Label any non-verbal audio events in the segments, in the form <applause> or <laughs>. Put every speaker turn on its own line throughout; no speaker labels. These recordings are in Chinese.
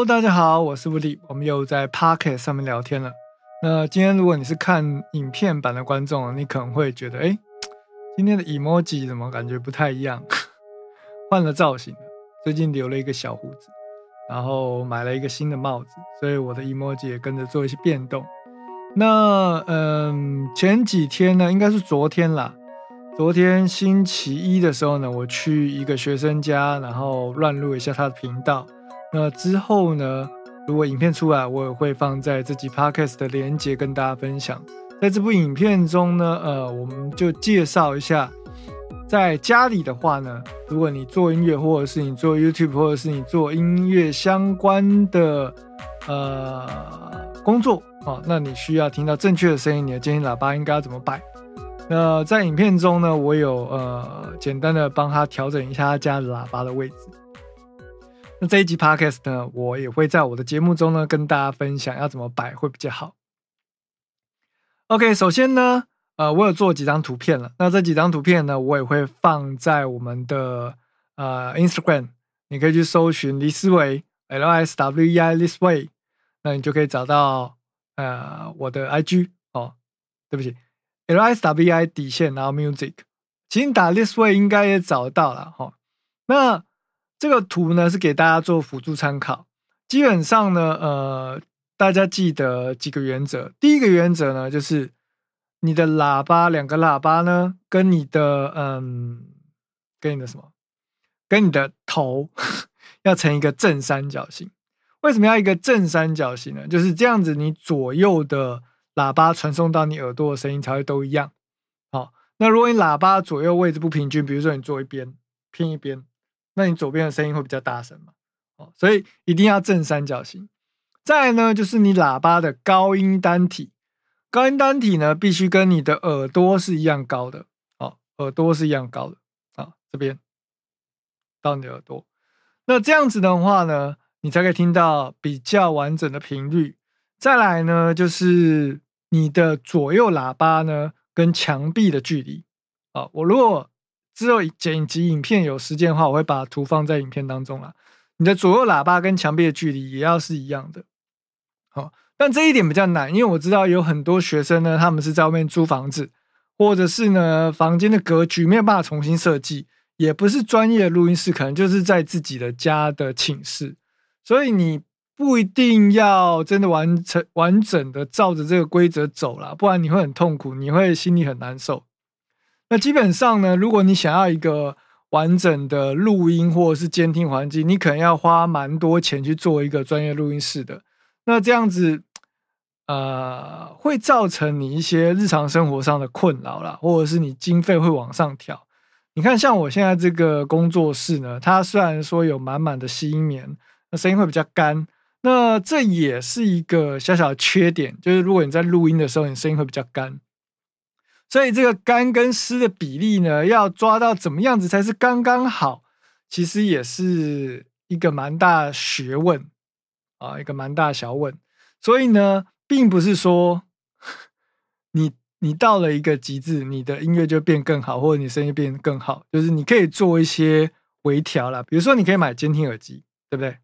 Hello，大家好，我是 Woody，我们又在 Pocket 上面聊天了。那今天如果你是看影片版的观众，你可能会觉得，哎，今天的 emoji 怎么感觉不太一样？<laughs> 换了造型，最近留了一个小胡子，然后买了一个新的帽子，所以我的 emoji 也跟着做一些变动。那嗯，前几天呢，应该是昨天啦。昨天星期一的时候呢，我去一个学生家，然后乱录一下他的频道。那之后呢，如果影片出来，我也会放在这集 podcast 的连接跟大家分享。在这部影片中呢，呃，我们就介绍一下，在家里的话呢，如果你做音乐，或者是你做 YouTube，或者是你做音乐相关的呃工作啊，那你需要听到正确的声音，你的监听喇叭应该要怎么摆？那在影片中呢，我有呃简单的帮他调整一下他家的喇叭的位置。那这一集 podcast 呢，我也会在我的节目中呢跟大家分享要怎么摆会比较好。OK，首先呢，呃，我有做几张图片了。那这几张图片呢，我也会放在我们的呃 Instagram，你可以去搜寻李思维 L S W E I This Way，那你就可以找到呃我的 IG 哦，对不起。L S W I 底线，然后 Music，其实打 This Way 应该也找到了哈。那这个图呢是给大家做辅助参考。基本上呢，呃，大家记得几个原则。第一个原则呢，就是你的喇叭两个喇叭呢，跟你的嗯，跟你的什么，跟你的头 <laughs> 要成一个正三角形。为什么要一个正三角形呢？就是这样子，你左右的。喇叭传送到你耳朵的声音才会都一样。好，那如果你喇叭左右位置不平均，比如说你坐一边偏一边，那你左边的声音会比较大声嘛？哦，所以一定要正三角形。再来呢，就是你喇叭的高音单体，高音单体呢必须跟你的耳朵是一样高的。哦，耳朵是一样高的。啊，这边到你的耳朵，那这样子的话呢，你才可以听到比较完整的频率。再来呢，就是你的左右喇叭呢跟墙壁的距离啊。我如果之后剪辑影片有时间的话，我会把图放在影片当中啦。你的左右喇叭跟墙壁的距离也要是一样的。好，但这一点比较难，因为我知道有很多学生呢，他们是在外面租房子，或者是呢房间的格局没有办法重新设计，也不是专业的录音室，可能就是在自己的家的寝室，所以你。不一定要真的完成完整的照着这个规则走了，不然你会很痛苦，你会心里很难受。那基本上呢，如果你想要一个完整的录音或者是监听环境，你可能要花蛮多钱去做一个专业录音室的。那这样子，呃，会造成你一些日常生活上的困扰啦，或者是你经费会往上调。你看，像我现在这个工作室呢，它虽然说有满满的吸音棉，那声音会比较干。那这也是一个小小的缺点，就是如果你在录音的时候，你声音会比较干，所以这个干跟湿的比例呢，要抓到怎么样子才是刚刚好，其实也是一个蛮大学问啊，一个蛮大小问。所以呢，并不是说 <laughs> 你你到了一个极致，你的音乐就变更好，或者你声音变更好，就是你可以做一些微调啦，比如说你可以买监听耳机，对不对？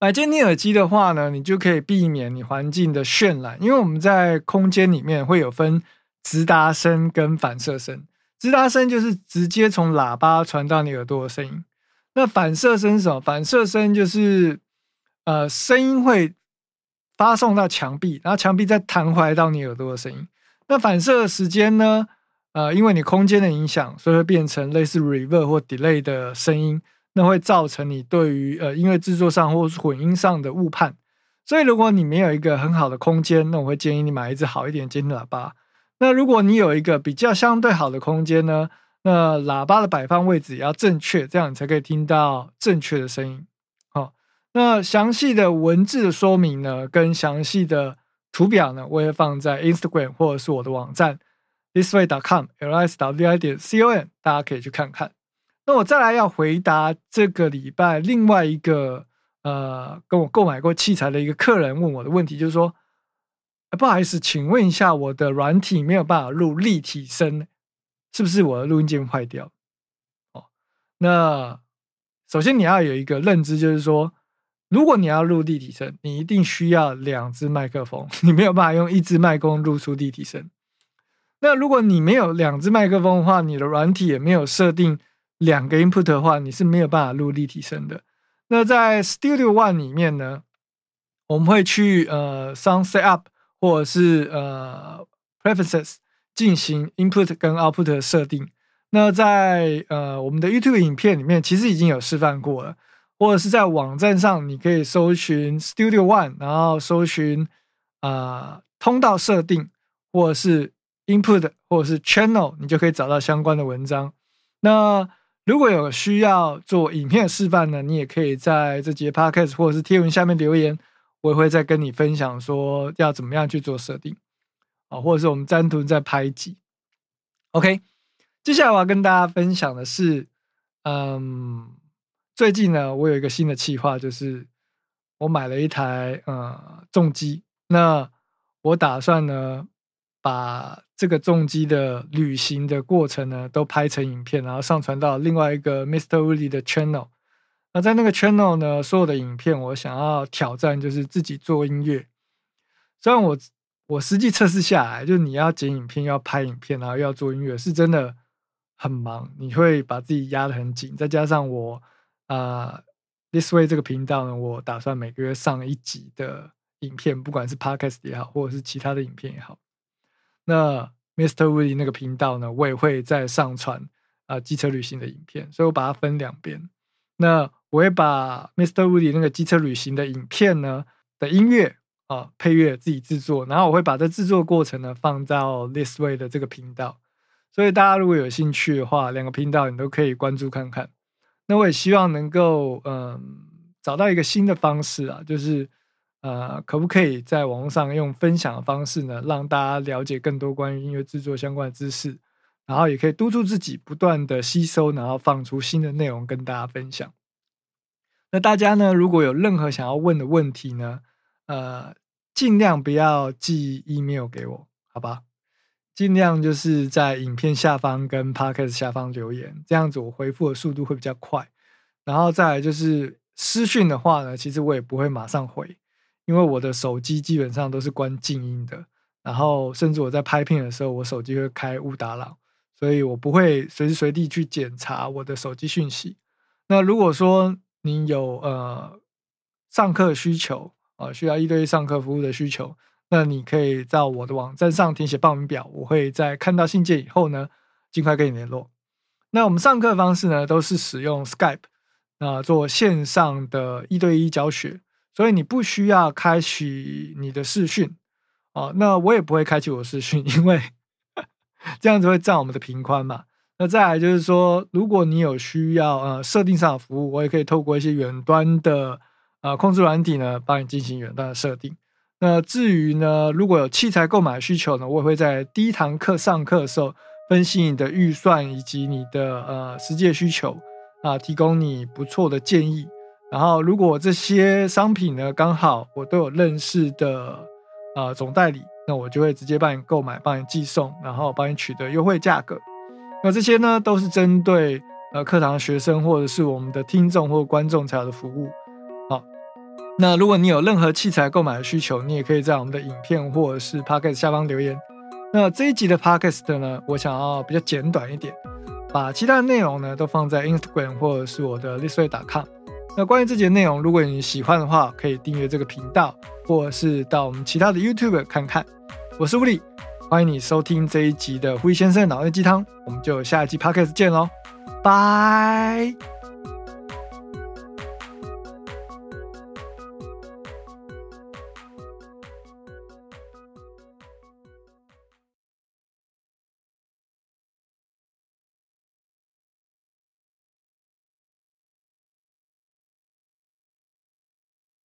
买监听耳机的话呢，你就可以避免你环境的渲染，因为我们在空间里面会有分直达声跟反射声。直达声就是直接从喇叭传到你耳朵的声音，那反射声是什么？反射声就是呃声音会发送到墙壁，然后墙壁再弹回来到你耳朵的声音。那反射的时间呢？呃，因为你空间的影响，所以会变成类似 reverb 或 delay 的声音。那会造成你对于呃音乐制作上或是混音上的误判，所以如果你没有一个很好的空间，那我会建议你买一支好一点监听喇叭。那如果你有一个比较相对好的空间呢，那喇叭的摆放位置也要正确，这样你才可以听到正确的声音。好，那详细的文字的说明呢，跟详细的图表呢，我也放在 Instagram 或者是我的网站 thisway.com l s w i 点 c o m，大家可以去看看。那我再来要回答这个礼拜另外一个呃跟我购买过器材的一个客人问我的问题，就是说，不好意思，请问一下，我的软体没有办法录立体声，是不是我的录音键坏掉？哦，那首先你要有一个认知，就是说，如果你要录立体声，你一定需要两只麦克风，<laughs> 你没有办法用一支麦克风录出立体声。那如果你没有两只麦克风的话，你的软体也没有设定两个 input 的话，你是没有办法录立体声的。那在 Studio One 里面呢，我们会去呃 Sound Setup 或者是呃 Preferences 进行 input 跟 output 的设定。那在呃我们的 YouTube 影片里面，其实已经有示范过了，或者是在网站上，你可以搜寻 Studio One，然后搜寻啊通道设定，或者是。Input 或者是 Channel，你就可以找到相关的文章。那如果有需要做影片示范呢，你也可以在这节 Podcast 或者是贴文下面留言，我也会再跟你分享说要怎么样去做设定啊，或者是我们单独再拍一集。OK，接下来我要跟大家分享的是，嗯，最近呢，我有一个新的计划，就是我买了一台呃重机，那我打算呢。把这个重机的旅行的过程呢，都拍成影片，然后上传到另外一个 Mr. Willie 的 channel。那在那个 channel 呢，所有的影片，我想要挑战就是自己做音乐。虽然我我实际测试下来，就是你要剪影片，要拍影片，然后要做音乐，是真的很忙，你会把自己压得很紧。再加上我啊，This Way 这个频道呢，我打算每个月上一集的影片，不管是 Podcast 也好，或者是其他的影片也好。那 Mr. Woody 那个频道呢，我也会再上传啊机车旅行的影片，所以我把它分两边。那我会把 Mr. Woody 那个机车旅行的影片呢的音乐啊配乐自己制作，然后我会把这制作过程呢放到 This Way 的这个频道。所以大家如果有兴趣的话，两个频道你都可以关注看看。那我也希望能够嗯找到一个新的方式啊，就是。呃，可不可以在网络上用分享的方式呢，让大家了解更多关于音乐制作相关的知识，然后也可以督促自己不断的吸收，然后放出新的内容跟大家分享。那大家呢，如果有任何想要问的问题呢，呃，尽量不要寄 email 给我，好吧？尽量就是在影片下方跟 podcast 下方留言，这样子我回复的速度会比较快。然后再来就是私讯的话呢，其实我也不会马上回。因为我的手机基本上都是关静音的，然后甚至我在拍片的时候，我手机会开勿打扰，所以我不会随时随地去检查我的手机讯息。那如果说你有呃上课需求啊，需要一对一上课服务的需求，那你可以在我的网站上填写报名表，我会在看到信件以后呢，尽快跟你联络。那我们上课方式呢，都是使用 Skype 啊做线上的一对一教学。所以你不需要开启你的视讯哦，那我也不会开启我视讯，因为 <laughs> 这样子会占我们的频宽嘛。那再来就是说，如果你有需要呃设定上的服务，我也可以透过一些远端的呃控制软体呢，帮你进行远端的设定。那至于呢，如果有器材购买需求呢，我也会在第一堂课上课的时候分析你的预算以及你的呃实际需求啊，提供你不错的建议。然后，如果这些商品呢刚好我都有认识的呃总代理，那我就会直接帮你购买，帮你寄送，然后帮你取得优惠价格。那这些呢都是针对呃课堂学生或者是我们的听众或观众才有的服务。好，那如果你有任何器材购买的需求，你也可以在我们的影片或者是 podcast 下方留言。那这一集的 podcast 呢，我想要比较简短一点，把其他的内容呢都放在 Instagram 或者是我的 listway.com。那关于这节内容，如果你喜欢的话，可以订阅这个频道，或者是到我们其他的 YouTube 看看。我是物理，欢迎你收听这一集的胡先生脑内鸡汤，我们就下一集 Podcast 见喽，拜。